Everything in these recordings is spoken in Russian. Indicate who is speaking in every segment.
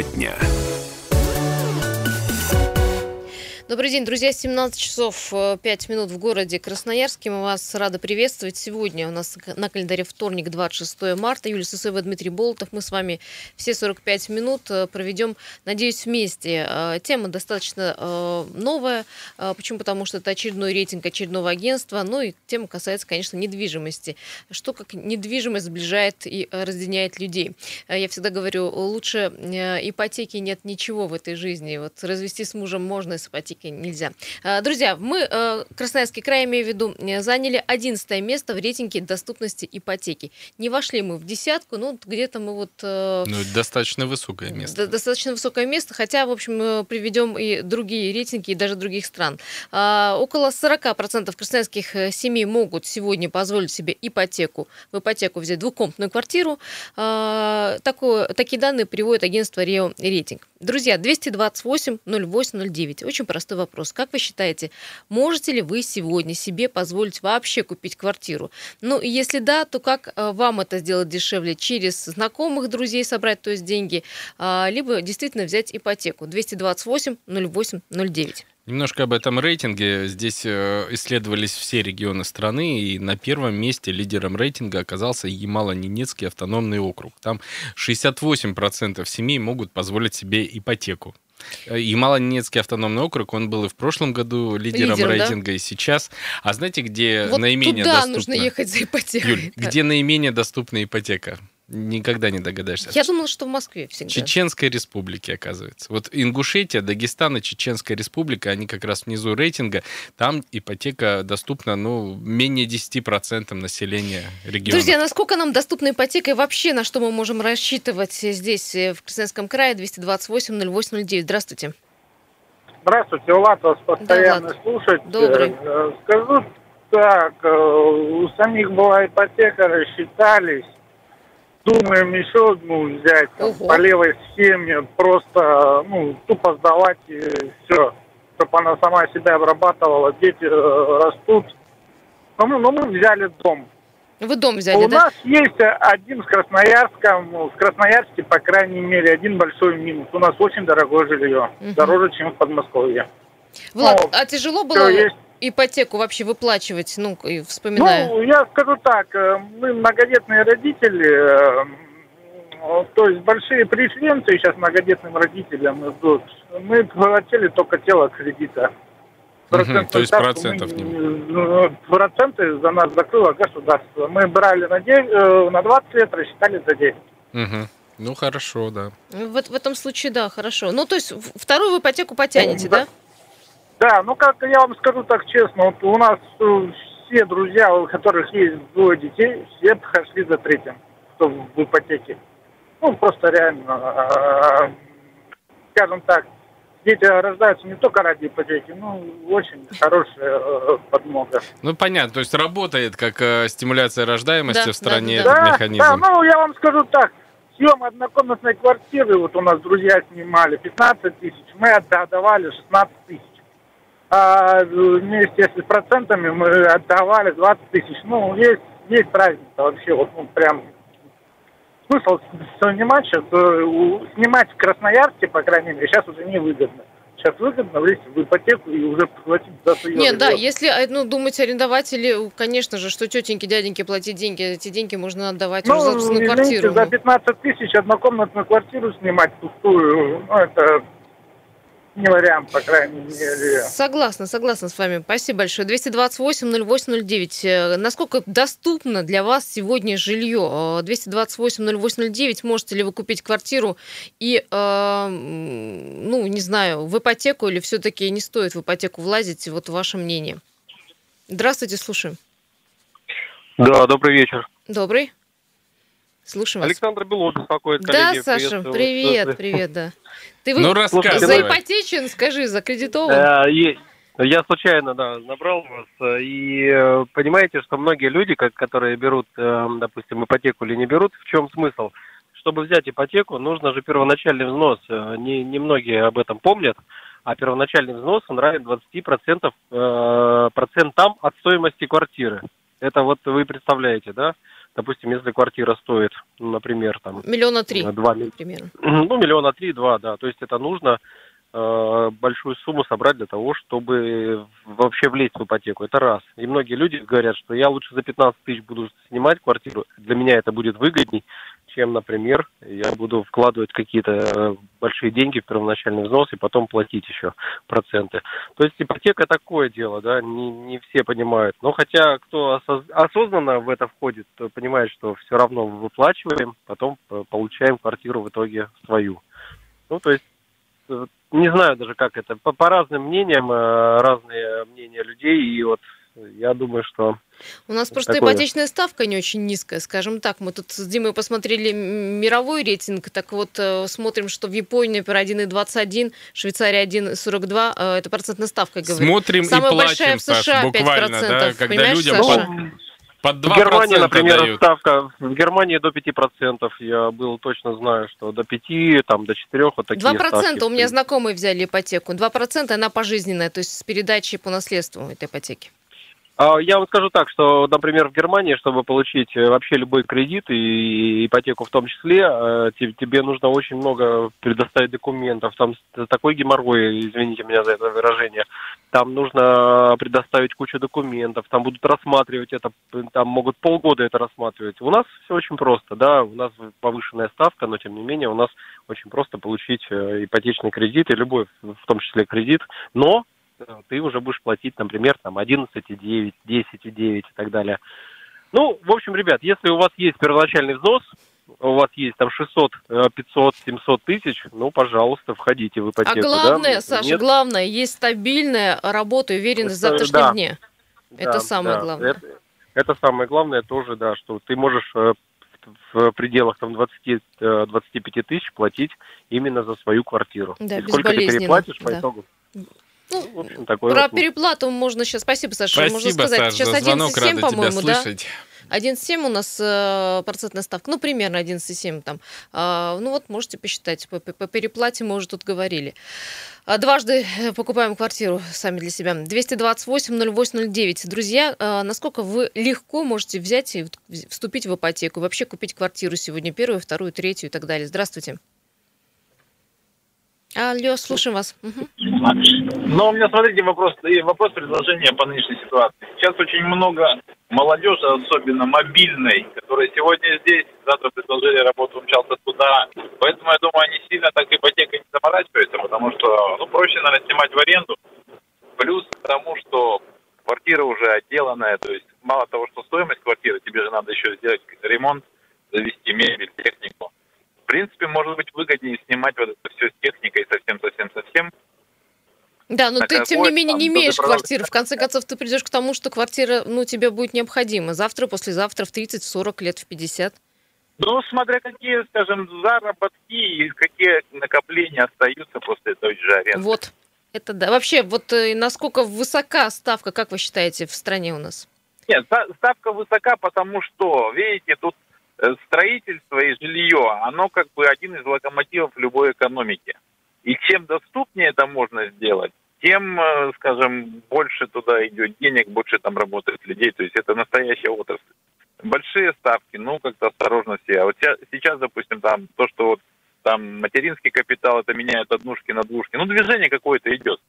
Speaker 1: Тема дня.
Speaker 2: Добрый день, друзья. 17 часов 5 э, минут в городе Красноярске. Мы вас рады приветствовать. Сегодня у нас на календаре вторник, 26 марта. Юлия Сысоева, Дмитрий Болотов. Мы с вами все 45 минут э, проведем, надеюсь, вместе. Э, тема достаточно новая. Почему? Потому что это очередной рейтинг очередного агентства. Ну и тема касается, конечно, недвижимости. Что как недвижимость сближает и разъединяет людей. Я всегда говорю, лучше ипотеки нет ничего в этой жизни. Вот развести с мужем можно с ипотеки практике нельзя. А, друзья, мы, э, Красноярский край, имею в виду, э, заняли 11 место в рейтинге доступности ипотеки. Не вошли мы в десятку, ну, где-то мы вот...
Speaker 3: Э, ну, достаточно высокое место.
Speaker 2: Достаточно высокое место, хотя, в общем, приведем и другие рейтинги, и даже других стран. А, около 40% красноярских семей могут сегодня позволить себе ипотеку, в ипотеку взять двухкомнатную квартиру. А, такое, такие данные приводит агентство Рио Рейтинг. Друзья, 228 0809. Очень простой вопрос. Как вы считаете, можете ли вы сегодня себе позволить вообще купить квартиру? Ну, если да, то как э, вам это сделать дешевле? Через знакомых, друзей собрать, то есть деньги, а, либо действительно взять ипотеку? 228 0809.
Speaker 3: Немножко об этом рейтинге. Здесь э, исследовались все регионы страны, и на первом месте лидером рейтинга оказался Ямало-Ненецкий автономный округ. Там 68% семей могут позволить себе ипотеку. Ямало-Ненецкий автономный округ, он был и в прошлом году лидером, лидером рейтинга, да? и сейчас. А знаете, где
Speaker 2: вот
Speaker 3: наименее
Speaker 2: туда
Speaker 3: доступна...
Speaker 2: нужно ехать за ипотекой.
Speaker 3: Юль, где наименее доступна ипотека? Никогда не догадаешься.
Speaker 2: Я думала, что в Москве всегда.
Speaker 3: Чеченской республики, оказывается. Вот Ингушетия, Дагестан и Чеченская республика, они как раз внизу рейтинга. Там ипотека доступна, ну, менее 10% населения региона.
Speaker 2: Друзья, насколько нам доступна ипотека и вообще на что мы можем рассчитывать здесь, э, в Красноярском крае, 228-08-09. Здравствуйте.
Speaker 4: Здравствуйте, Влад вас постоянно да, слушать.
Speaker 2: Добрый.
Speaker 4: Э, скажу так, э, у самих была ипотека, рассчитались думаем еще одну взять, там, по левой схеме, просто, ну, тупо сдавать и все, чтобы она сама себя обрабатывала, дети э, растут. Ну, мы, ну, мы взяли дом.
Speaker 2: Вы дом взяли,
Speaker 4: У
Speaker 2: да?
Speaker 4: нас есть один в Красноярском, в Красноярске, по крайней мере, один большой минус. У нас очень дорогое жилье, угу. дороже, чем в Подмосковье.
Speaker 2: Влад, ну, а тяжело было есть ипотеку вообще выплачивать, ну, и вспоминая?
Speaker 4: Ну, я скажу так, э, мы многодетные родители, э, то есть большие преференции сейчас многодетным родителям идут. Мы платили только тело кредита.
Speaker 3: Угу, то есть процентов не
Speaker 4: ну, Проценты за нас закрыло государство. Мы брали на, 9, э, на 20 лет, рассчитали за 10.
Speaker 3: Угу. Ну, хорошо, да.
Speaker 2: Вот в этом случае, да, хорошо. Ну, то есть вторую в ипотеку потянете, да? да?
Speaker 4: Да, ну как я вам скажу так честно, вот у нас э, все друзья, у которых есть двое детей, все пошли за третьим, кто в ипотеке. Ну, просто реально, э, скажем так, дети рождаются не только ради ипотеки, ну, очень хорошая э, подмога.
Speaker 3: Ну, понятно, то есть работает как стимуляция рождаемости да, в стране
Speaker 4: да,
Speaker 3: этот
Speaker 4: да,
Speaker 3: механизм.
Speaker 4: Да, ну, я вам скажу так, съем однокомнатной квартиры, вот у нас друзья снимали, 15 тысяч, мы отдавали 16 тысяч а вместе с процентами мы отдавали 20 тысяч. Ну, есть, есть разница вообще, вот, ну, прям смысл снимать сейчас, снимать в Красноярске, по крайней мере, сейчас уже невыгодно. Сейчас выгодно влезть в ипотеку и уже платить за свое
Speaker 2: Нет, да, если э, ну, думать арендодатели, конечно же, что тетеньки, дяденьки платить деньги, эти деньги можно отдавать ну, уже за собственную квартиру.
Speaker 4: за 15 тысяч однокомнатную квартиру снимать пустую, ну, это не вариант, по крайней мере.
Speaker 2: Согласна, согласна с вами. Спасибо большое. 228-08-09. Э, насколько доступно для вас сегодня жилье? 228-08-09. Э, Можете ли вы купить квартиру и, э, ну, не знаю, в ипотеку или все-таки не стоит в ипотеку влазить? Вот ваше мнение. Здравствуйте, слушаем.
Speaker 5: Да, добрый вечер.
Speaker 2: Добрый. Слушаем
Speaker 5: вас. Александр Белов беспокоит,
Speaker 2: коллеги. Да, Саша, привет, привет, да. Ты вы... ну, за ипотечен, скажи, за кредитован?
Speaker 5: Э, я случайно, да, набрал вас. Э, и э, понимаете, что многие люди, которые берут, допустим, ипотеку или не берут, в чем смысл? Чтобы взять ипотеку, нужно же первоначальный взнос. Не, не многие об этом помнят. А первоначальный взнос, он равен 20% процентам от стоимости квартиры. Это вот вы представляете, да? Допустим, если квартира стоит, ну, например, там...
Speaker 2: Миллиона три,
Speaker 5: 2
Speaker 2: примерно.
Speaker 5: Ну, миллиона три-два, да. То есть это нужно э, большую сумму собрать для того, чтобы вообще влезть в ипотеку. Это раз. И многие люди говорят, что я лучше за 15 тысяч буду снимать квартиру. Для меня это будет выгодней, чем, например, я буду вкладывать какие-то э, большие деньги в первоначальный взнос и потом платить еще проценты. То есть ипотека такое дело, да, не, не все понимают. Но хотя кто осоз- осознанно в это входит, то понимает, что все равно выплачиваем, потом э, получаем квартиру в итоге свою. Ну, то есть э, не знаю даже как это. По, по разным мнениям, разные мнения людей. И вот я думаю, что
Speaker 2: У нас
Speaker 5: Вот
Speaker 2: просто
Speaker 5: такое.
Speaker 2: ипотечная ставка не очень низкая, скажем так. Мы тут с Димой посмотрели мировой рейтинг, так вот э, смотрим, что в Японии, например, 1,21, Швейцария 1,42, э, это процентная ставка, говорит.
Speaker 3: Смотрим
Speaker 2: Самая
Speaker 3: и
Speaker 2: большая
Speaker 3: плачем,
Speaker 2: в США
Speaker 3: Саш, буквально,
Speaker 2: 5%,
Speaker 3: да, когда
Speaker 2: понимаешь,
Speaker 3: людям
Speaker 2: Саша?
Speaker 3: под, под 2%
Speaker 5: в Германии, например,
Speaker 3: дают.
Speaker 5: ставка в Германии до 5%. Я был точно знаю, что до 5, там до 4 вот такие
Speaker 2: 2%
Speaker 5: ставки.
Speaker 2: у меня знакомые взяли ипотеку. 2% она пожизненная, то есть с передачей по наследству этой ипотеки.
Speaker 5: А Я вам скажу так, что, например, в Германии, чтобы получить э, вообще любой кредит и ипотеку в том числе, э, те- тебе нужно очень много предоставить документов. Там с- такой геморрой, извините меня за это выражение. Там нужно предоставить кучу документов, там будут рассматривать это, там могут полгода это рассматривать. У нас все очень просто, да, у нас повышенная ставка, но тем не менее у нас очень просто получить э, ипотечный кредит и любой, в том числе кредит, но э, ты уже будешь платить, например, там 11,9, 10,9 и так далее. Ну, в общем, ребят, если у вас есть первоначальный взнос, у вас есть там 600, э, 500, 700 тысяч, ну, пожалуйста, входите в
Speaker 2: А
Speaker 5: ипотеку.
Speaker 2: главное,
Speaker 5: да?
Speaker 2: Саша,
Speaker 5: Нет?
Speaker 2: главное, есть стабильная работа и уверенность в
Speaker 5: Это
Speaker 2: завтрашнем
Speaker 5: да.
Speaker 2: дне. Это
Speaker 5: Да,
Speaker 2: самое
Speaker 5: да,
Speaker 2: главное.
Speaker 5: Это, это самое главное тоже, да, что ты можешь э, в пределах там 20, э, 25 тысяч платить именно за свою квартиру.
Speaker 2: Да,
Speaker 5: И сколько ты переплатишь по
Speaker 2: да.
Speaker 5: итогу?
Speaker 2: Ну,
Speaker 5: в общем, такой
Speaker 2: Про
Speaker 5: вот, ну,
Speaker 2: переплату можно сейчас... Спасибо, Саша. можно
Speaker 3: Спасибо,
Speaker 2: сказать.
Speaker 3: Саш,
Speaker 2: сейчас
Speaker 3: за звонок,
Speaker 2: 11,7,
Speaker 3: рада тебя
Speaker 2: по-моему, да?
Speaker 3: слышать.
Speaker 2: 1,7 у нас э, процентная ставка, ну, примерно 11,7 там. А, ну, вот можете посчитать, по, по- по переплате мы уже тут говорили. А, дважды э, покупаем квартиру сами для себя. 228-08-09. Друзья, а, насколько вы легко можете взять и вступить в ипотеку, вообще купить квартиру сегодня, первую, вторую, третью и так далее. Здравствуйте. Алло, слушаем вас.
Speaker 1: Но у меня, смотрите, вопрос, вопрос предложения по нынешней ситуации. Сейчас очень много молодежи, особенно мобильной, которая сегодня здесь, завтра предложили работу, умчался туда. Поэтому, я думаю, они сильно так ипотекой не заморачиваются, потому что, ну, проще, наверное, снимать в аренду. Плюс к тому, что квартира уже отделанная, то есть мало того, что стоимость квартиры, тебе же надо еще сделать ремонт, завести мебель, технику. В принципе, может быть выгоднее снимать вот это все с техникой совсем-совсем-совсем,
Speaker 2: Да, но ты, тем не менее, не имеешь квартиры. В конце концов, ты придешь к тому, что квартира, ну, тебе будет необходима. Завтра, послезавтра, в 30, в 40 лет, в 50.
Speaker 1: Ну, смотря какие, скажем, заработки и какие накопления остаются после той же аренды.
Speaker 2: Вот. Это да. Вообще, вот э, насколько высока ставка, как вы считаете, в стране у нас?
Speaker 1: Нет, ста- ставка высока, потому что, видите, тут строительство и жилье, оно как бы один из локомотивов любой экономики. И чем доступнее это можно сделать, тем, э, скажем, больше туда идет денег, больше там работает людей. То есть это настоящая отрасль. Большие ставки, ну, как-то осторожно все. А вот сейчас, допустим, там то, что вот там материнский капитал, это меняют однушки на двушки. Ну, движение какое-то идет.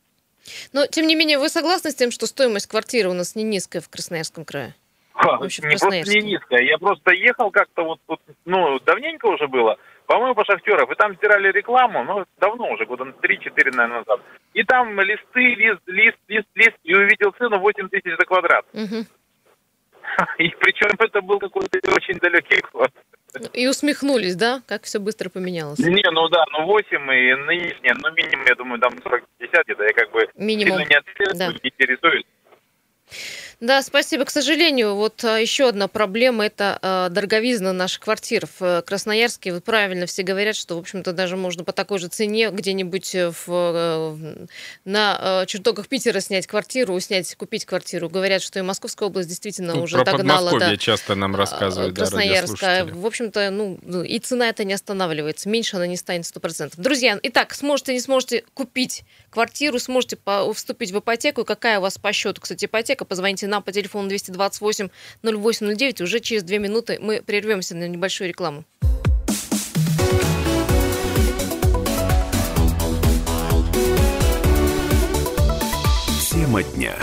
Speaker 2: Но, тем не менее, вы согласны с тем, что стоимость квартиры у нас не низкая в Красноярском крае? Вообще
Speaker 1: не просто не низкая. Я просто ехал как-то вот, вот, ну, давненько уже было, по-моему, по Шахтеров, и там стирали рекламу, ну, давно уже, года на 3-4, наверное, назад. И там листы, лист, лист, лист, лист, и увидел цену 8 тысяч за квадрат.
Speaker 2: Мгм.
Speaker 1: И причем это был какой-то очень далекий год.
Speaker 2: И усмехнулись, да? Как все быстро поменялось.
Speaker 1: Не, ну да, ну 8 и нынешнее, ну минимум, я думаю, там 40-50 где-то, я как бы
Speaker 2: Минимум.
Speaker 1: сильно не отслеживаю,
Speaker 2: Да.
Speaker 1: не интересуюсь.
Speaker 2: Да, спасибо. К сожалению, вот а, еще одна проблема – это а, дороговизна наших квартир в э, Красноярске. Вот правильно все говорят, что, в общем-то, даже можно по такой же цене где-нибудь э, в, э, в- на чертогах Питера снять квартиру, снять, купить квартиру. Говорят, что и Московская область действительно
Speaker 3: Ну,
Speaker 2: уже
Speaker 3: Про
Speaker 2: догнала
Speaker 3: Подмосковье
Speaker 2: до
Speaker 3: часто нам рассказывают, да,
Speaker 2: Красноярска.
Speaker 3: радиослушатели.
Speaker 2: В общем-то, ну, ну, и цена это не останавливается. Меньше она не станет 100%. Друзья, итак, сможете, не сможете купить квартиру, сможете по- вступить в ипотеку. Какая у вас по счету, кстати, ипотека? Позвоните нам по телефону 228 0809. Уже через две минуты мы прервемся на небольшую рекламу.
Speaker 6: Тема дня.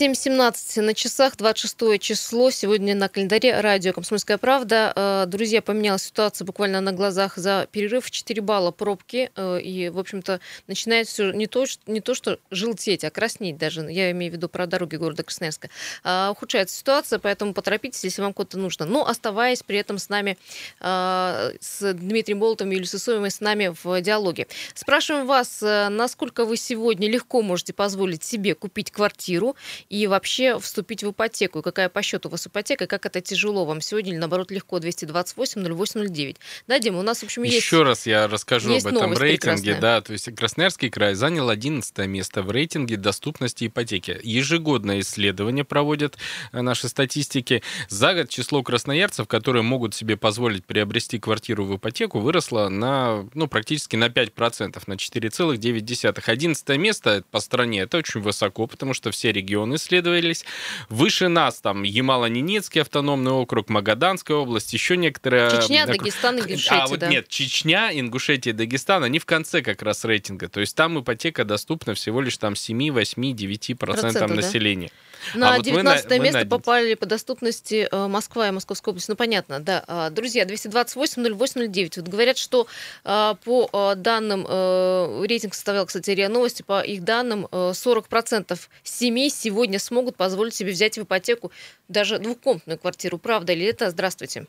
Speaker 2: 7.17 на часах, 26 число. Сегодня на календаре радио «Комсомольская правда». Э, друзья, поменялась ситуация буквально на глазах за перерыв. 4 балла пробки. Э, и, в общем-то, начинает все не то, что, не то, что желтеть, а краснеть даже. Я имею в виду про дороги города Красноярска. А, ухудшается ситуация, поэтому поторопитесь, если вам куда-то нужно. Но оставаясь при этом с нами, э, с Дмитрием Болотом и Юлией Сысоевой, с нами в диалоге. Спрашиваем вас, насколько вы сегодня легко можете позволить себе купить квартиру и вообще вступить в ипотеку. какая по счету у вас ипотека, как это тяжело вам сегодня или наоборот легко 228 0809. Да, Дима, у нас, в общем,
Speaker 3: есть...
Speaker 2: Еще
Speaker 3: раз я расскажу об этом рейтинге. Прекрасная. Да, то есть Красноярский край занял 11 место в рейтинге доступности ипотеки. Ежегодное исследование проводят э, наши статистики. За год число красноярцев, которые могут себе позволить приобрести квартиру в ипотеку, выросло на, ну, практически на 5%, на 4,9. 11 место по стране, это очень высоко, потому что все регионы исследовались. Выше нас там Ямало-Ненецкий автономный округ, Магаданская область, еще некоторые...
Speaker 2: Чечня, Дагестан, Ингушетия,
Speaker 3: А вот да. нет, Чечня, Ингушетия, Дагестан, они в конце как раз рейтинга. То есть там ипотека доступна всего лишь там 7, 8, 9 процентам населения. Да?
Speaker 2: На а 19 вот место на попали по доступности э, Москва и Московская область. Ну, понятно, да. А, друзья, 228-08-09. Вот говорят, что а, по данным, э, рейтинг составлял, кстати, РИА Новости, по их данным, 40% э, семей сегодня смогут позволить себе взять в ипотеку даже двухкомнатную квартиру. Правда ли это? Здравствуйте.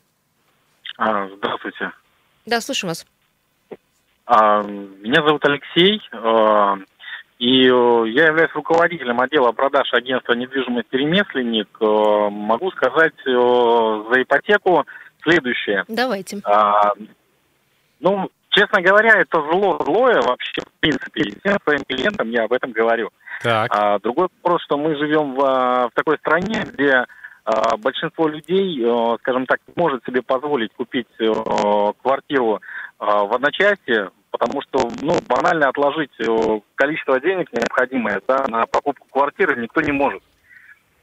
Speaker 7: А, здравствуйте.
Speaker 2: Да, слушаем вас.
Speaker 7: А, меня зовут Алексей. А, и э, я являюсь руководителем отдела продаж агентства недвижимости «Ремесленник». Э, могу сказать э, за ипотеку следующее.
Speaker 2: Давайте.
Speaker 7: А, ну, честно говоря, это зло злое вообще, в принципе. И всем своим клиентам я об этом говорю.
Speaker 3: Так.
Speaker 7: А, другой вопрос, что мы живем в, в такой стране, где а, большинство людей, скажем так, может себе позволить купить квартиру в одночасье, потому что, ну, банально отложить э, количество денег необходимое да, на покупку квартиры никто не может.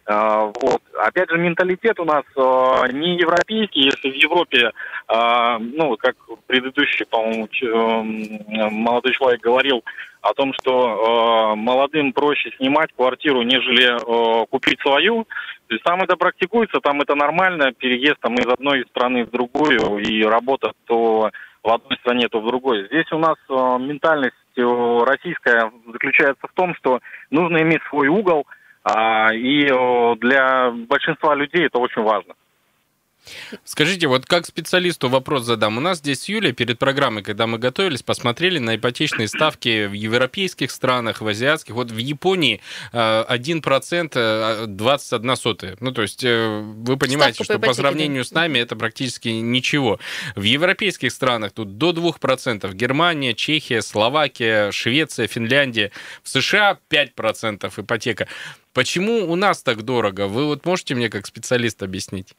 Speaker 7: Uh, вот. Опять же, менталитет у нас uh, не европейский, если в Европе, uh, ну, как предыдущий, по-моему, uh, молодой человек говорил о том, что молодым проще снимать квартиру, нежели купить свою, то есть там это практикуется, там это нормально, переезд там, из одной страны в другую и работа то в одной стране, то в другой. Здесь у нас э, ментальность э, российская заключается в том, что нужно иметь свой угол, э, и э, для большинства людей это очень важно.
Speaker 3: Скажите, вот как специалисту вопрос задам. У нас здесь Юлей перед программой, когда мы готовились, посмотрели на ипотечные ставки в европейских странах, в азиатских. Вот в Японии 1% 21 сотая. Ну, то есть э, вы понимаете, Ставка что по, по сравнению с нами это практически ничего. В европейских странах тут до 2%. Германия, Чехия, Словакия, Швеция, Финляндия. В США 5% ипотека. Почему у нас так дорого? Вы вот можете мне как специалист объяснить?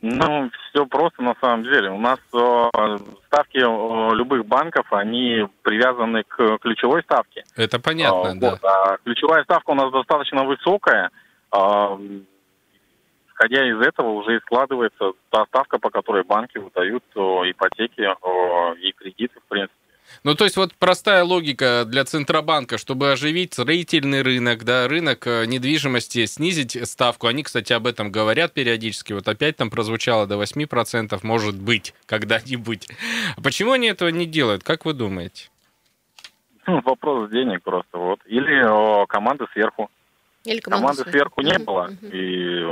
Speaker 7: Ну, все просто на самом деле. У нас э, ставки э, любых банков, они привязаны к ключевой ставке.
Speaker 3: Это понятно,
Speaker 7: э,
Speaker 3: да.
Speaker 7: Вот, а ключевая ставка у нас достаточно высокая. Э, исходя из этого уже и складывается та ставка, по которой банки выдают э, ипотеки э, и кредиты, в принципе.
Speaker 3: Ну, то есть вот простая логика для Центробанка, чтобы оживить строительный рынок, да, рынок э, недвижимости, снизить ставку. Они, кстати, об этом говорят периодически. Вот опять там прозвучало до 8%, может быть, когда-нибудь. Почему они этого не делают, как вы думаете?
Speaker 7: Ну, вопрос денег просто, вот. Или о, команды сверху.
Speaker 2: Или
Speaker 7: команды, команды сверху не было, и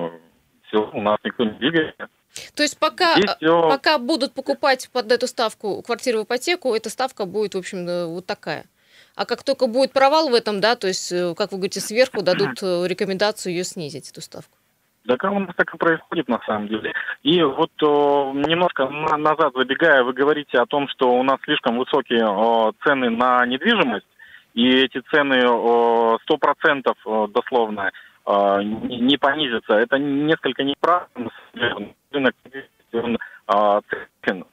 Speaker 7: все, у нас никто не двигается.
Speaker 2: То есть пока, Здесь, пока будут покупать под эту ставку квартиру в ипотеку, эта ставка будет, в общем, э, вот такая. А как только будет провал в этом, да, то есть, э, как вы говорите, сверху дадут э, рекомендацию ее снизить, эту ставку.
Speaker 7: Да как у нас так и происходит на самом деле. И вот о, немножко назад забегая, вы говорите о том, что у нас слишком высокие о, цены на недвижимость, и эти цены о, 100% дословно о, не понизятся. Это несколько неправильно рынок он а, циклен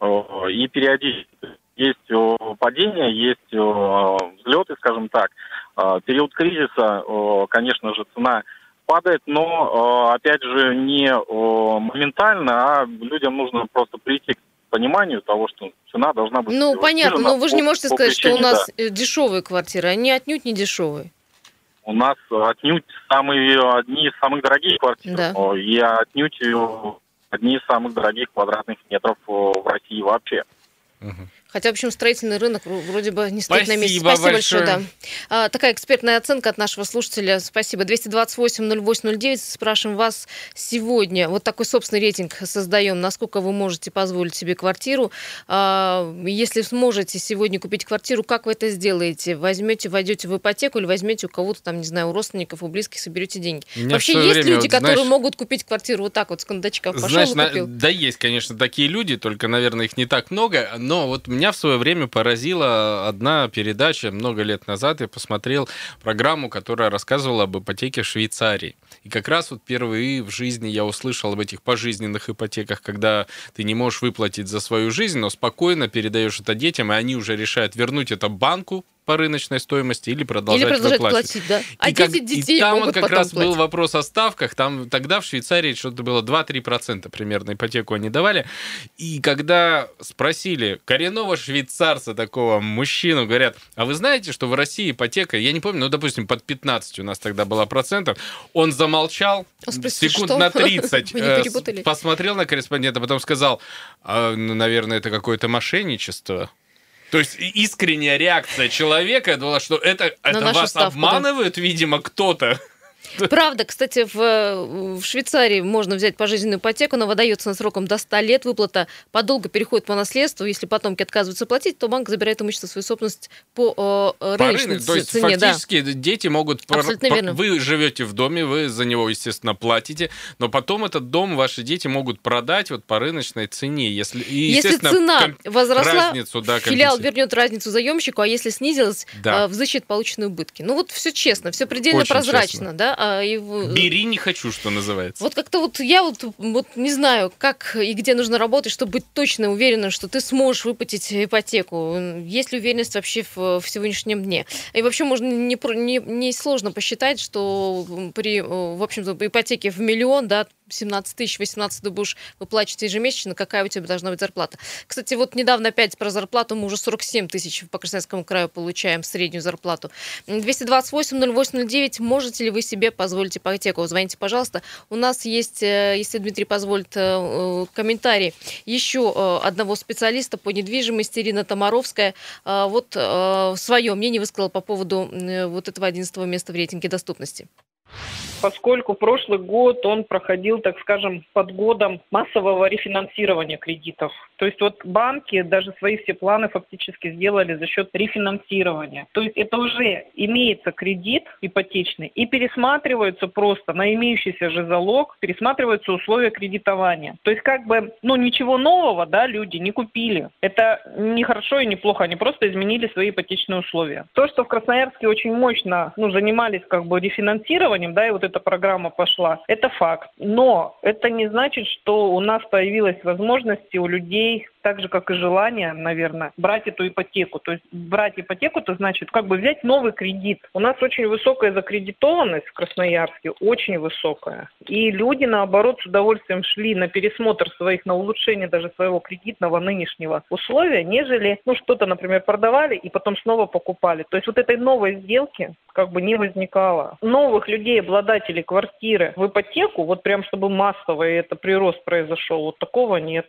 Speaker 7: и периодически есть падения, есть взлеты, скажем так. э, период кризиса, э, конечно же, цена падает, но, э, опять же, не э, моментально, а людям нужно просто прийти к пониманию того, что цена должна быть...
Speaker 2: Ну, понятно, но вы же не
Speaker 7: по-
Speaker 2: можете
Speaker 7: по
Speaker 2: сказать, что у
Speaker 7: причине,
Speaker 2: нас
Speaker 7: да.
Speaker 2: э, дешевые квартиры, они отнюдь не дешевые.
Speaker 7: У нас отнюдь самые, одни из самых дорогих квартир.
Speaker 2: Да.
Speaker 7: И отнюдь э, одни из самых дорогих квадратных метров э, в России вообще.
Speaker 3: Мгм.
Speaker 2: Хотя, в общем, строительный рынок вро- вроде бы не стоит на месте.
Speaker 3: Спасибо
Speaker 2: Спасибо большое.
Speaker 3: большое.
Speaker 2: да. А, такая экспертная оценка от нашего слушателя. Спасибо. 228-08-09. Спрашиваем вас сегодня. Вот такой собственный рейтинг создаем. Насколько вы можете позволить себе квартиру? А, если сможете сегодня купить квартиру, как вы это сделаете? Возьмете, войдете в ипотеку или возьмете у кого-то там, не знаю, у родственников, у близких, соберете деньги?
Speaker 3: В
Speaker 2: Вообще есть
Speaker 3: время,
Speaker 2: люди,
Speaker 3: вот,
Speaker 2: которые
Speaker 3: знаешь,
Speaker 2: могут купить квартиру вот так вот с кондачка? Пошел
Speaker 3: Знаешь, на- да, есть, конечно, такие люди, только, наверное, их не так много. Но вот меня в свое время поразила одна передача много лет назад. Я посмотрел программу, которая рассказывала об ипотеке в Швейцарии. И как раз вот впервые в жизни я услышал об этих пожизненных ипотеках, когда ты не можешь выплатить за свою жизнь, но спокойно передаешь это детям, и они уже решают вернуть это банку по рыночной стоимости или продолжать,
Speaker 2: Или продолжать
Speaker 3: выплачивать.
Speaker 2: платить, да. А
Speaker 3: И как-
Speaker 2: дети
Speaker 3: и
Speaker 2: детей
Speaker 3: там
Speaker 2: могут
Speaker 3: вот как раз был
Speaker 2: платить.
Speaker 3: вопрос о ставках. Там тогда в Швейцарии что-то было 2-3% примерно ипотеку они давали. И когда спросили коренного швейцарца, такого мужчину, говорят, а вы знаете, что в России ипотека, я не помню, ну, допустим, под 15 у нас тогда была процентов, он замолчал
Speaker 2: Он спросил,
Speaker 3: секунд
Speaker 2: что?
Speaker 3: на 30,
Speaker 2: Вы не
Speaker 3: э, посмотрел на корреспондента, потом сказал, «А, ну, наверное, это какое-то мошенничество. То есть искренняя реакция человека была, что это, это вас обманывают, видимо, кто-то.
Speaker 2: Правда, кстати, в, в Швейцарии можно взять пожизненную ипотеку, она выдается на сроком до 100 лет, выплата подолго переходит по наследству. Если потомки отказываются платить, то банк забирает имущество свою собственность по э,
Speaker 3: По
Speaker 2: рыночной
Speaker 3: рынку. То есть
Speaker 2: цене. да.
Speaker 3: фактически дети могут...
Speaker 2: Абсолютно
Speaker 3: пор-
Speaker 2: верно.
Speaker 3: Вы живете в доме, вы за него, естественно, платите, но потом этот дом ваши дети могут продать вот по рыночной цене. Если, и,
Speaker 2: Если цена
Speaker 3: ком-
Speaker 2: возросла,
Speaker 3: разницу, да,
Speaker 2: филиал вернет разницу заемщику, а если снизилась,
Speaker 3: Да.
Speaker 2: э, взыщет полученные убытки. Ну вот все честно, все предельно
Speaker 3: Очень
Speaker 2: прозрачно,
Speaker 3: честно.
Speaker 2: да. А, и
Speaker 3: Бери, не хочу, что называется.
Speaker 2: Вот как-то вот я вот, вот не знаю, как и где нужно работать, чтобы быть точно уверенным, что ты сможешь выплатить ипотеку. Есть ли уверенность вообще в, в сегодняшнем дне? И вообще можно не, не, не сложно посчитать, что при, в общем-то, по ипотеке в миллион, да, 17 тысяч, 18 ты будешь выплачивать ежемесячно, какая у тебя должна быть зарплата. Кстати, вот недавно опять про зарплату, мы уже 47 тысяч по Красноярскому краю получаем среднюю зарплату. 228-08-09, можете ли вы себе позволить ипотеку? Звоните, пожалуйста. У нас есть, э, если Дмитрий позволит, э, э, комментарий еще одного специалиста по недвижимости, Ирина Тамаровская. Вот свое мнение высказала по поводу вот этого 11 места в рейтинге доступности.
Speaker 8: Поскольку прошлый год он проходил, так скажем, под годом массового рефинансирования кредитов. То есть вот банки даже свои все планы фактически сделали за счет рефинансирования. То есть это уже имеется кредит ипотечный и пересматриваются просто на имеющийся же залог, пересматриваются условия кредитования. То есть как бы, ну ничего нового, да, люди не купили. Это не хорошо и не плохо, они просто изменили свои ипотечные условия. То, что в Красноярске очень мощно, ну, занимались как бы рефинансированием, да, и вот эта программа пошла, это факт. Но это не значит, что у нас появилась возможность у людей так же, как и желание, наверное, брать эту ипотеку. То есть брать ипотеку, это значит как бы взять новый кредит. У нас очень высокая закредитованность в Красноярске, очень высокая. И люди, наоборот, с удовольствием шли на пересмотр своих, на улучшение даже своего кредитного нынешнего условия, нежели, ну, что-то, например, продавали и потом снова покупали. То есть вот этой новой сделки как бы не возникало. Новых людей, обладателей квартиры в ипотеку, вот прям чтобы массово это прирост произошел, вот такого нет.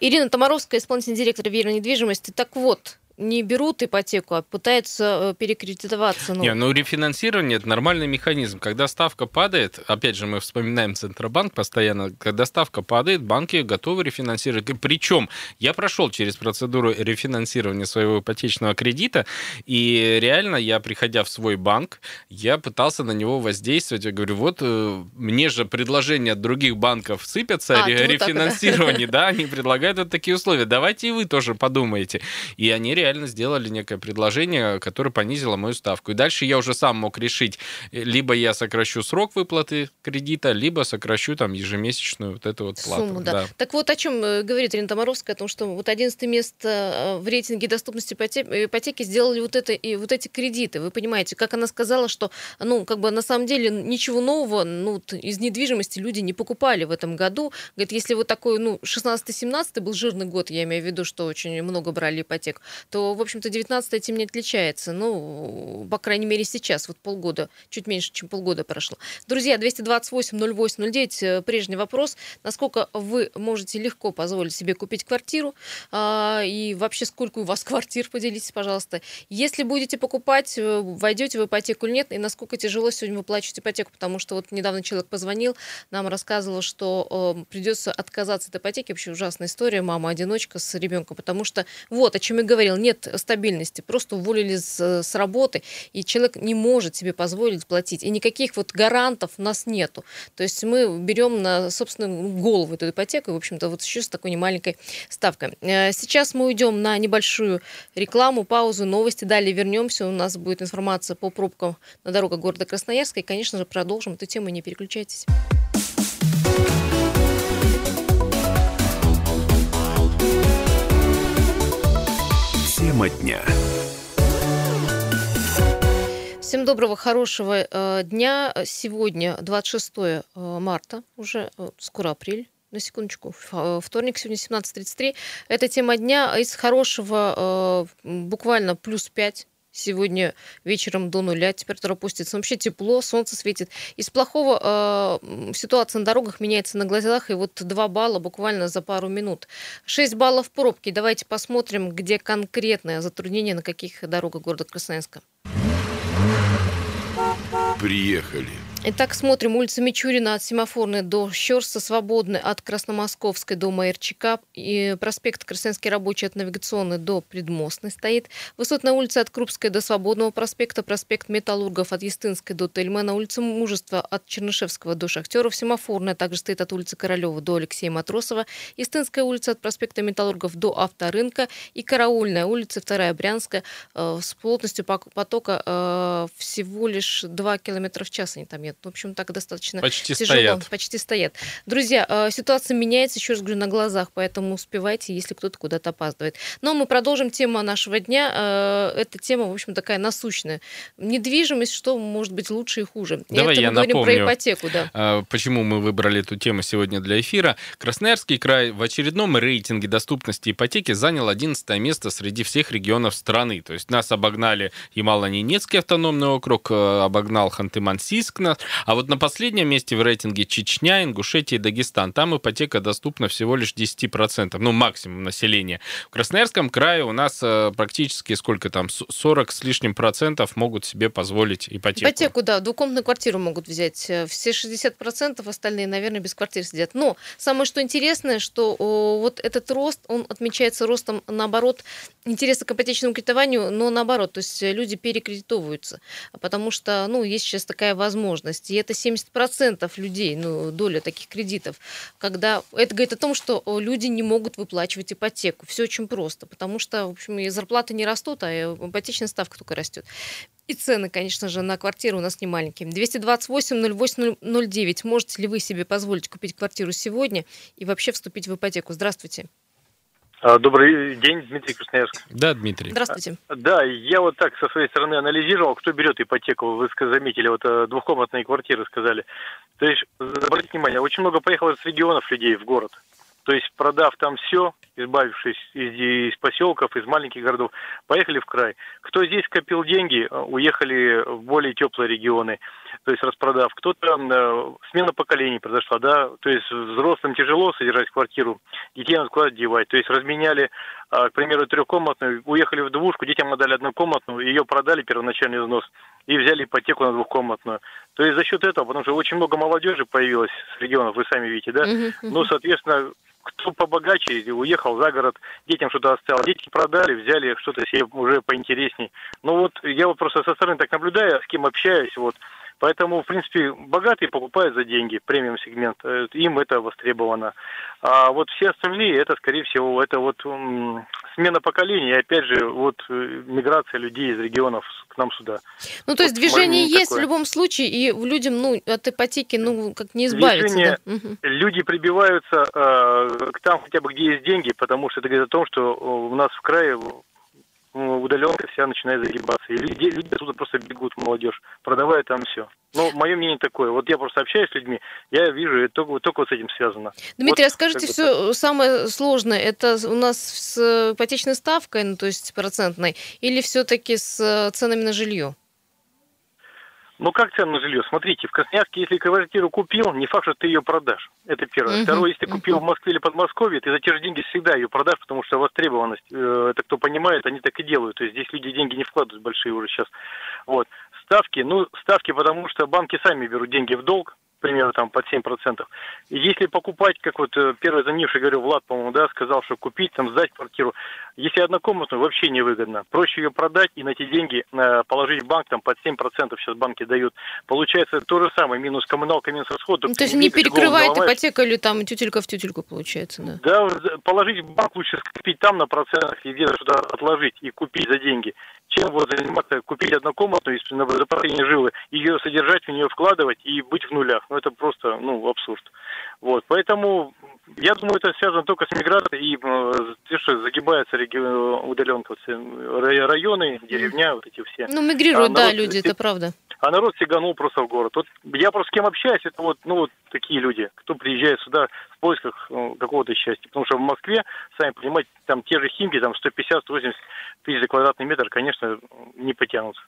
Speaker 2: Ирина Тамаровская, исполнительный директор Вера недвижимости. Так вот, не берут ипотеку, а пытаются э, перекредитоваться. Ну,
Speaker 3: Не, ну рефинансирование это нормальный механизм. Когда ставка падает, опять же, мы вспоминаем Центробанк постоянно, когда ставка падает, банки готовы рефинансировать. И Причем я прошел через процедуру рефинансирования своего ипотечного кредита, и реально я, приходя в свой банк, я пытался на него воздействовать. Я говорю, вот э, мне же предложения от других банков сыпятся,
Speaker 2: А,
Speaker 3: ре-
Speaker 2: вот так, да.
Speaker 3: рефинансирование, да, они предлагают вот такие условия. Давайте и вы тоже подумайте. И они реально реально сделали некое предложение, которое понизило мою ставку. И дальше я уже сам мог решить, э, либо я сокращу срок выплаты кредита, либо сокращу там ежемесячную вот эту вот плату.
Speaker 2: Сумму, да. Так вот о чем э, говорит Ирина Тамаровская, о том, что вот 11 место в рейтинге доступности ипотеки сделали вот, это, и вот эти кредиты. Вы понимаете, как она сказала, что ну, как бы на самом деле ничего нового ну, из недвижимости люди не покупали в этом году. Говорит, если вот такой, ну, 16-17 был жирный год, я имею в виду, что очень много брали ипотек, то, в общем-то, 19 этим не отличается. Ну, по крайней мере, сейчас, вот полгода, чуть меньше, чем полгода прошло. Друзья, 228-08-09, э, прежний вопрос. Насколько вы можете легко позволить себе купить квартиру? А, и вообще, сколько у вас квартир, поделитесь, пожалуйста. Если будете покупать, э, войдете в ипотеку или нет, и насколько тяжело сегодня выплачивать ипотеку, потому что вот недавно человек позвонил, нам рассказывал, что э, придется отказаться от ипотеки. Вообще ужасная история, мама-одиночка с ребенком, потому что вот, о чем я говорил, нет стабильности, просто уволили с, с работы, и человек не может себе позволить платить, и никаких вот гарантов у нас нету. То есть мы берем на собственную голову эту ипотеку, и, в общем-то, вот еще с такой немаленькой ставкой. Э, сейчас мы уйдем на небольшую рекламу, паузу, новости, далее вернемся, у нас будет информация по пробкам на дорогах города Красноярска, и, конечно же, продолжим эту тему, не переключайтесь.
Speaker 6: Тема дня.
Speaker 2: Всем доброго, хорошего э, дня. Сегодня 26 э, марта, уже э, скоро апрель. На секундочку. Э, вторник, сегодня 17.33. Это тема дня. Из хорошего э, буквально плюс 5 Сегодня вечером до нуля температура опустится. Вообще тепло, солнце светит. Из плохого э, ситуация на дорогах меняется на глазах, и вот 2 балла буквально за пару минут. 6 баллов пробки. Давайте посмотрим, где конкретное затруднение, на каких дорогах города Красноярска.
Speaker 6: Приехали.
Speaker 2: Итак, смотрим. Улица Мичурина от Семафорной до Щерса, Свободной от Красномосковской до Майерчика. И проспект Красноярский рабочий от Навигационной до Предмостной стоит. Высотная улица от Крупской до Свободного проспекта. Проспект Металлургов от Естинской до Тельмана. Улица Мужества от Чернышевского до Шахтеров. Семафорная также стоит от улицы Королева до Алексея Матросова. Истинская улица от проспекта Металлургов до Авторынка. И Караульная улица, вторая Брянская, э, с плотностью потока э, всего лишь 2 км в час. Они там нет. В общем, так достаточно
Speaker 3: Почти
Speaker 2: тяжело.
Speaker 3: стоят.
Speaker 2: Почти стоят. Друзья, э, ситуация меняется, еще раз говорю, на глазах, поэтому успевайте, если кто-то куда-то опаздывает. Но мы продолжим тему нашего дня. Э, эта тема, в общем, такая насущная. Недвижимость, что может быть лучше и хуже.
Speaker 3: Давай
Speaker 2: Это
Speaker 3: я
Speaker 2: мы говорим
Speaker 3: напомню,
Speaker 2: про ипотеку, да.
Speaker 3: а, почему мы выбрали эту тему сегодня для эфира. Красноярский край в очередном рейтинге доступности ипотеки занял 11 место среди всех регионов страны. То есть нас обогнали Ямало-Ненецкий автономный округ, э, обогнал Ханты-Мансийск, а вот на последнем месте в рейтинге Чечня, Ингушетия и Дагестан. Там ипотека доступна всего лишь 10%, ну, максимум населения. В Красноярском крае у нас э, практически сколько там, 40 с лишним процентов могут себе позволить ипотеку.
Speaker 2: Ипотеку, да, двухкомнатную квартиру могут взять. Э, все 60%, остальные, наверное, без квартир сидят. Но самое что интересное, что вот этот рост, он отмечается ростом, наоборот, интереса к ипотечному кредитованию, но наоборот, то есть люди перекредитовываются, потому что, ну, есть сейчас такая возможность есть. И это 70% людей, ну, доля таких кредитов. Когда это говорит о том, что люди не могут выплачивать ипотеку. Все очень просто, потому что, в общем, и зарплаты не растут, а ипотечная ставка только растет. И цены, конечно же, на квартиру у нас не маленькие. 228-08-09. Можете ли вы себе позволить купить квартиру сегодня и вообще вступить в ипотеку? Здравствуйте.
Speaker 9: А, добрый день, Дмитрий Красноярск.
Speaker 3: Да, Дмитрий.
Speaker 2: Здравствуйте.
Speaker 9: Да, я вот так со своей стороны анализировал, кто берет ипотеку. Вы заметили, вот э, двухкомнатные квартиры сказали. То есть, обратите внимание, очень много поехало с регионов людей в город. То есть, продав там все, избавившись из, из поселков, из маленьких городов, поехали в край. Кто здесь копил деньги, э, уехали в более теплые регионы, то есть распродав. Кто-то, э, смена поколений произошла, да, то есть взрослым тяжело содержать квартиру, детей надо куда девать. То есть разменяли, э, к примеру, трехкомнатную, уехали в двушку, детям отдали однокомнатную, ее продали, первоначальный взнос, и взяли ипотеку на двухкомнатную. То есть за счет этого, потому что очень много молодежи появилось с регионов, вы сами видите, да, ну, соответственно, кто побогаче уехал за город, детям что-то оставил. Дети продали, взяли что-то себе уже поинтересней. Ну вот я вот просто со стороны так наблюдаю, с кем общаюсь, вот Поэтому, в принципе, богатые покупают за деньги, премиум сегмент, э, им это востребовано. А вот все остальные, это, скорее всего, это вот м, смена поколений, и опять же, вот э, миграция людей из регионов к нам сюда.
Speaker 2: Ну, то есть
Speaker 9: Вот
Speaker 2: движение есть
Speaker 9: такое.
Speaker 2: в любом случае, и людям, ну, от ипотеки, ну, как не избавиться.
Speaker 9: Движение,
Speaker 2: да. Мгм.
Speaker 9: люди прибиваются э, к там хотя бы, где есть деньги, потому что это говорит о том, что э, у нас в крае удаленка вся начинает загибаться. И люди, люди оттуда просто бегут, молодежь, продавая там все. Ну, мое мнение такое. Вот я просто общаюсь с людьми, я вижу, это только, только вот с этим связано.
Speaker 2: Дмитрий,
Speaker 9: Вот
Speaker 2: а скажите,
Speaker 9: как бы
Speaker 2: все самое сложное, это у нас с ипотечной ставкой, ну, то есть процентной, или все-таки с э, ценами на жилье?
Speaker 9: Ну, как цены на жилье? Смотрите, в Красноярске, если квартиру купил, не факт, что ты ее продашь. Это первое.
Speaker 2: Мгм,
Speaker 9: Второе, если ты купил в Москве или Подмосковье, ты за те же деньги всегда ее продашь, потому что востребованность, э, это кто понимает, они так и делают. То есть здесь люди деньги не вкладывают большие уже сейчас. Вот. Ставки, ну, ставки, потому что банки сами берут деньги в долг, примерно там под 7%. И если покупать, как вот э, первый звонивший, говорю, Влад, по-моему, да, сказал, что купить, там, сдать квартиру, если однокомнатную, вообще невыгодно. Проще ее продать и на эти деньги э, положить в банк, там, под 7% сейчас банки дают. Получается то же самое, минус коммуналка, минус расход.
Speaker 2: Ну, то есть
Speaker 9: не
Speaker 2: перекрывает ипотека или там тютелька в тютельку получается, да?
Speaker 9: Да, за- положить в банк лучше скопить там на процентах и где-то сюда отложить и купить за деньги, чем вот заниматься, купить однокомнатную, если на запасение жилы, ее содержать, в нее вкладывать и быть в нулях. Ну, это просто, ну, абсурд. Вот, поэтому я думаю, это связано только с миграцией и что загибается реги- удаленка, районы, деревня, вот эти все.
Speaker 2: Ну, мигрируют,
Speaker 9: А
Speaker 2: да, люди, это правда.
Speaker 9: А народ сиганул просто в город. Вот я просто с кем общаюсь, это вот, ну, вот такие люди, кто приезжает сюда в поисках э, какого-то счастья. Потому что в Москве, сами понимаете, там те же химки, там 150-180 тысяч за квадратный метр, конечно, не потянутся.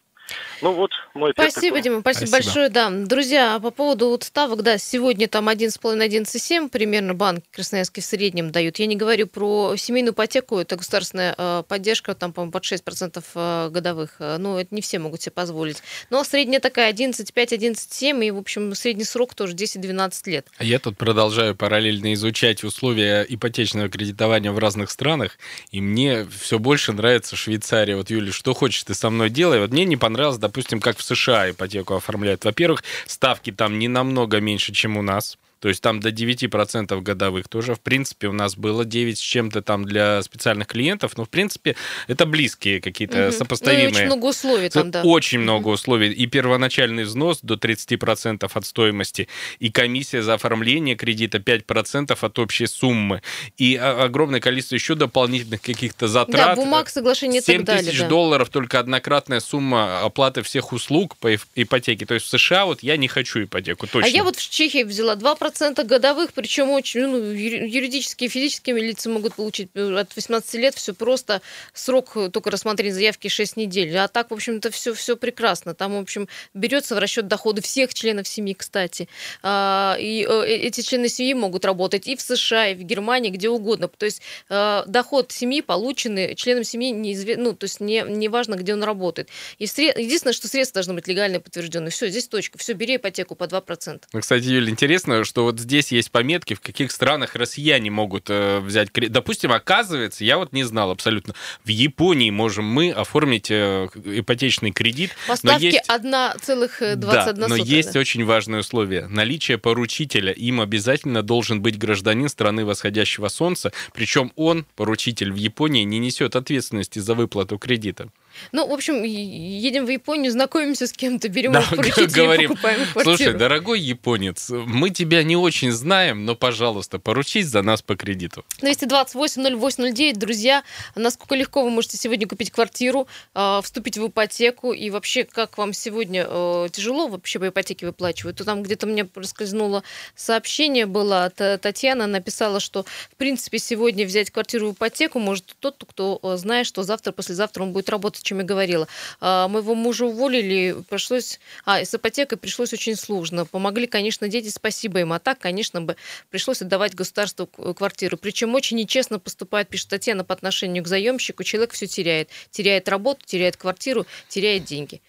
Speaker 9: Ну вот, мой
Speaker 2: Спасибо,
Speaker 9: такой.
Speaker 2: Дима, спасибо,
Speaker 3: Спасибо.
Speaker 2: большое, да. Друзья, а по поводу вот ставок, да, сегодня там 1,5-11,7 примерно банки красноярские в среднем дают. Я не говорю про семейную ипотеку, это государственная э, поддержка, там, по-моему, под 6% э, годовых. Э, Ну, это не все могут себе позволить. Но средняя такая 11,5-11,7, и, в общем, средний срок тоже 10-12 лет.
Speaker 3: А Я тут продолжаю параллельно изучать условия ипотечного кредитования в разных странах, и мне все больше нравится Швейцария. Вот, Юля, что хочешь, ты со мной делай. Вот мне не понравилось, допустим, как в США ипотеку оформляют. Во-первых, ставки там не намного меньше, чем у нас. То есть там до 9% годовых тоже. В принципе, у нас было 9 с чем-то там для специальных клиентов. Но, в принципе, это близкие какие-то
Speaker 2: Мгм.
Speaker 3: сопоставимые.
Speaker 2: Ну, очень много условий там, да.
Speaker 3: Очень много условий. И первоначальный взнос до 30% от стоимости, и комиссия за оформление кредита 5% от общей суммы, и огромное количество еще дополнительных каких-то
Speaker 2: Да,
Speaker 3: затрат.
Speaker 2: бумаг, соглашений и
Speaker 3: 7
Speaker 2: так далее.
Speaker 3: тысяч
Speaker 2: да.
Speaker 3: долларов только однократная сумма оплаты всех услуг по ипотеке. То есть в США вот я не хочу ипотеку, точно.
Speaker 2: А я вот в Чехии взяла 2% годовых, причем очень ну, юри- юридические и физические лица могут получить э, от 18 лет, все просто, срок э, только рассмотрения заявки 6 недель. А так, в общем-то, все, все прекрасно. Там, в общем, берется в расчет доходы всех членов семьи, кстати. А, И э, эти члены семьи могут работать и в США, и в Германии, где угодно. То есть доход семьи полученный членом семьи, неизве- ну, то есть не, не важно, где он работает. И сре- Единственное, что средства должны быть легально подтверждены. Все, здесь точка. Все, бери ипотеку по 2%.
Speaker 3: Ну, кстати, Юля, интересно, что вот здесь есть пометки, в каких странах россияне могут э, взять кредит. Допустим, оказывается, я вот не знал абсолютно, в Японии можем мы оформить э, ипотечный кредит.
Speaker 2: По
Speaker 3: но
Speaker 2: ставке
Speaker 3: есть-
Speaker 2: 1,21
Speaker 3: Да, но есть очень важное условие. Наличие поручителя. Им обязательно должен быть гражданин страны восходящего солнца. Причем он, поручитель в Японии, не несет ответственности за выплату кредита.
Speaker 2: Ну, в общем, едем в Японию, знакомимся с кем-то, берем
Speaker 3: Да,
Speaker 2: их поручителей и
Speaker 3: говорим,
Speaker 2: покупаем квартиру.
Speaker 3: Слушай, дорогой японец, мы тебя не очень знаем, но, пожалуйста, поручись за нас по кредиту.
Speaker 2: 228-08-09, друзья, насколько легко вы можете сегодня купить квартиру, э, вступить в ипотеку, и вообще, как вам сегодня э, тяжело вообще по ипотеке выплачивать? То там где-то мне проскользнуло сообщение было от э, Татьяны, написала, что, в принципе, сегодня взять квартиру в ипотеку может тот, кто э, знает, что завтра, послезавтра он будет работать, чем я говорила. А, Моего мужа уволили, пришлось... А, с ипотекой пришлось очень сложно. Помогли, конечно, дети, спасибо им. А так, конечно, бы пришлось отдавать государству квартиру. Причем очень нечестно поступает, пишет Татьяна, по отношению к заемщику. Человек все теряет. Теряет работу, теряет квартиру, теряет деньги.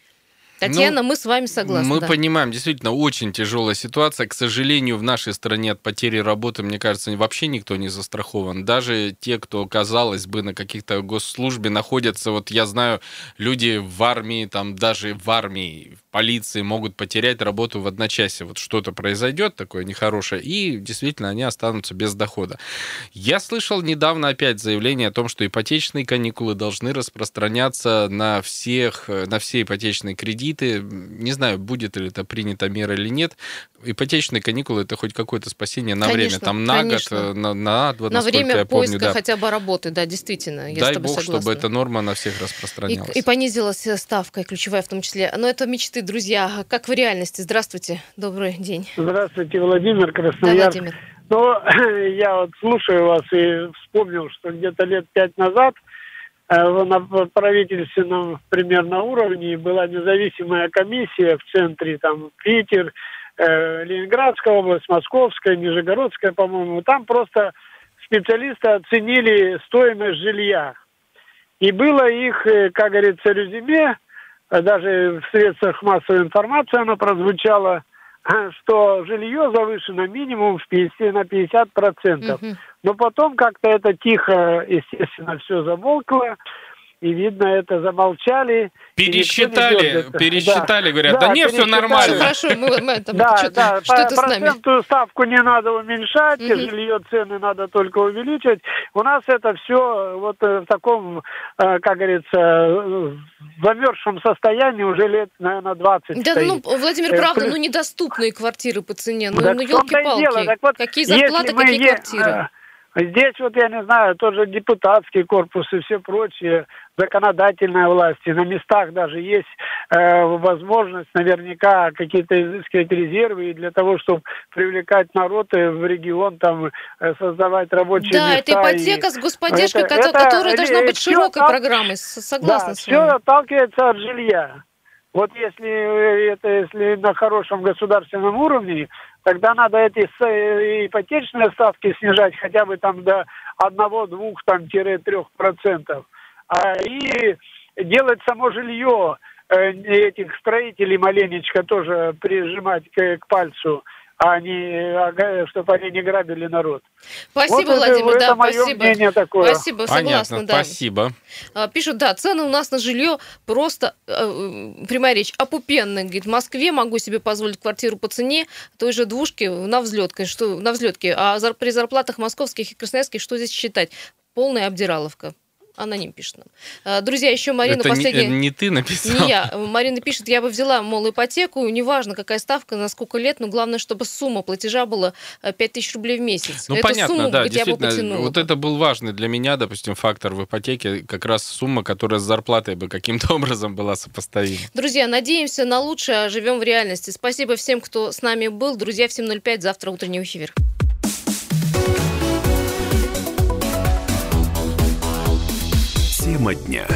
Speaker 2: Татьяна, ну, мы с вами согласны.
Speaker 3: Мы
Speaker 2: да.
Speaker 3: понимаем, действительно, очень тяжелая ситуация. К сожалению, в нашей стране от потери работы, мне кажется, вообще никто не застрахован. Даже те, кто, казалось бы, на каких-то госслужбе находятся, вот я знаю, люди в армии, там даже в армии, в полиции могут потерять работу в одночасье. Вот что-то произойдет такое нехорошее, и действительно они останутся без дохода. Я слышал недавно опять заявление о том, что ипотечные каникулы должны распространяться на всех, на все ипотечные кредиты, кредиты. Не знаю, будет ли это принята мера или нет. Ипотечные каникулы это хоть какое-то спасение на
Speaker 2: конечно,
Speaker 3: время, там на
Speaker 2: конечно.
Speaker 3: год, на, на два,
Speaker 2: на время
Speaker 3: я
Speaker 2: поиска
Speaker 3: помню, да.
Speaker 2: хотя бы работы, да, действительно. Я
Speaker 3: Дай
Speaker 2: с тобой
Speaker 3: бог,
Speaker 2: согласна.
Speaker 3: чтобы эта норма на всех распространялась.
Speaker 2: И, и понизилась ставка, и ключевая в том числе. Но это мечты, друзья. Как в реальности? Здравствуйте, добрый день.
Speaker 10: Здравствуйте, Владимир Краснояр.
Speaker 2: Да, Владимир.
Speaker 10: Ну, я вот слушаю вас и вспомнил, что где-то лет пять назад Э, на правительственном примерно уровне была независимая комиссия в центре, там Питер, э, Ленинградская область, Московская, Нижегородская, по-моему. Там просто специалисты оценили стоимость жилья. И было их, э, как говорится, резюме, даже в средствах массовой информации оно прозвучало, что жилье завышено минимум в 50, на 50 процентов. Угу. Но потом как-то это тихо, естественно, все замолкло и видно, это замолчали.
Speaker 3: Пересчитали, пересчитали, да. говорят, да, да не, все нормально.
Speaker 2: Хорошо, мы, мы там
Speaker 10: да,
Speaker 2: что-то,
Speaker 10: да,
Speaker 2: что-то
Speaker 10: с нами. ставку не надо уменьшать, угу. жилье цены надо только увеличивать. У нас это все вот э, в таком, э, как говорится, замерзшем состоянии уже лет, наверное, 20
Speaker 2: Да,
Speaker 10: стоит.
Speaker 2: ну, Владимир, правда, ну, недоступные квартиры по цене, ну, так ну елки-палки. Вот, какие зарплаты, какие
Speaker 10: е-
Speaker 2: квартиры?
Speaker 10: Здесь вот, я не знаю, тоже депутатский корпус и все прочее, законодательная власть, и на местах даже есть э, возможность наверняка какие-то изыскивать резервы и для того, чтобы привлекать народ в регион, там, э, создавать рабочие
Speaker 2: да,
Speaker 10: места.
Speaker 2: Да, это ипотека с господдержкой,
Speaker 10: это,
Speaker 2: которая
Speaker 10: это,
Speaker 2: должна быть широкой
Speaker 10: от...
Speaker 2: программой, согласна
Speaker 10: да,
Speaker 2: с вами.
Speaker 10: все отталкивается от жилья. Вот если э, это если на хорошем государственном уровне, тогда надо эти э, ипотечные ставки снижать хотя бы там до 1-2 там, трех процентов. А, и делать само жилье э, этих строителей маленечко тоже прижимать к, к пальцу а не, чтобы они не грабили народ.
Speaker 2: Спасибо,
Speaker 10: вот
Speaker 2: Владимир,
Speaker 10: это,
Speaker 2: да,
Speaker 10: это мое
Speaker 2: спасибо.
Speaker 10: мнение такое.
Speaker 2: Спасибо,
Speaker 3: Понятно,
Speaker 2: согласна, да.
Speaker 3: спасибо.
Speaker 2: А, пишут, да, цены у нас на жилье просто, э, прямая речь, опупенные. Говорит, в Москве могу себе позволить квартиру по цене той же двушки на взлетке, что на взлетке, а при зарплатах московских и красноярских что здесь считать? Полная обдираловка. Аноним пишет нам. А, друзья, еще Марина
Speaker 3: Это
Speaker 2: последняя...
Speaker 3: не, не ты написал?
Speaker 2: Не я. Марина пишет, я бы взяла, мол, ипотеку, неважно, какая ставка, на сколько лет, но главное, чтобы сумма платежа была 5000 э, рублей в месяц.
Speaker 3: Ну,
Speaker 2: Эту
Speaker 3: понятно,
Speaker 2: сумму,
Speaker 3: да,
Speaker 2: говорит, я бы
Speaker 3: вот это был важный для меня, допустим, фактор в ипотеке, как раз сумма, которая с зарплатой бы каким-то образом была сопоставима.
Speaker 2: Друзья, надеемся на лучшее, а живем в реальности. Спасибо всем, кто с нами был. Друзья, в 7.05, завтра утренний эфир.
Speaker 6: Тема дня.